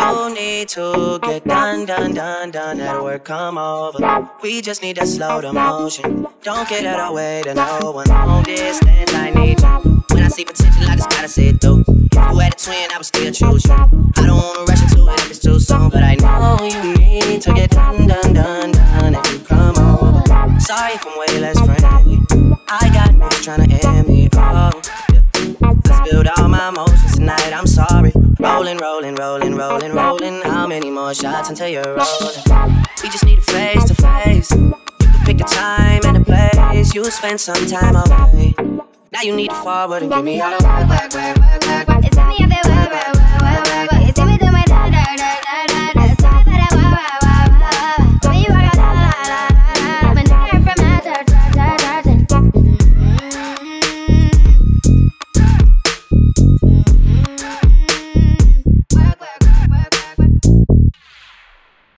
You need to get done, done, done, done. At work, come over. We just need to slow the motion. Don't get out of way to no one. Long distance, I need you. When I see potential, I just gotta see it through. If you had a twin, I would still choose you. I don't wanna rush into it if it's too soon, but I know you need to get done, done, done, done. If you come over. Sorry if I'm way less friendly. I got niggas tryna end me. Oh, yeah. I spilled all my emotions tonight. I'm sorry. Rolling, rolling, rolling, rolling, rolling. How many more shots until you're rolling? We just need a face to face. You can pick a time and a place. You'll spend some time away. Now you need to forward and give me all the work, work, work, work, work, me work, work, work, work, work, me do I you. I'm.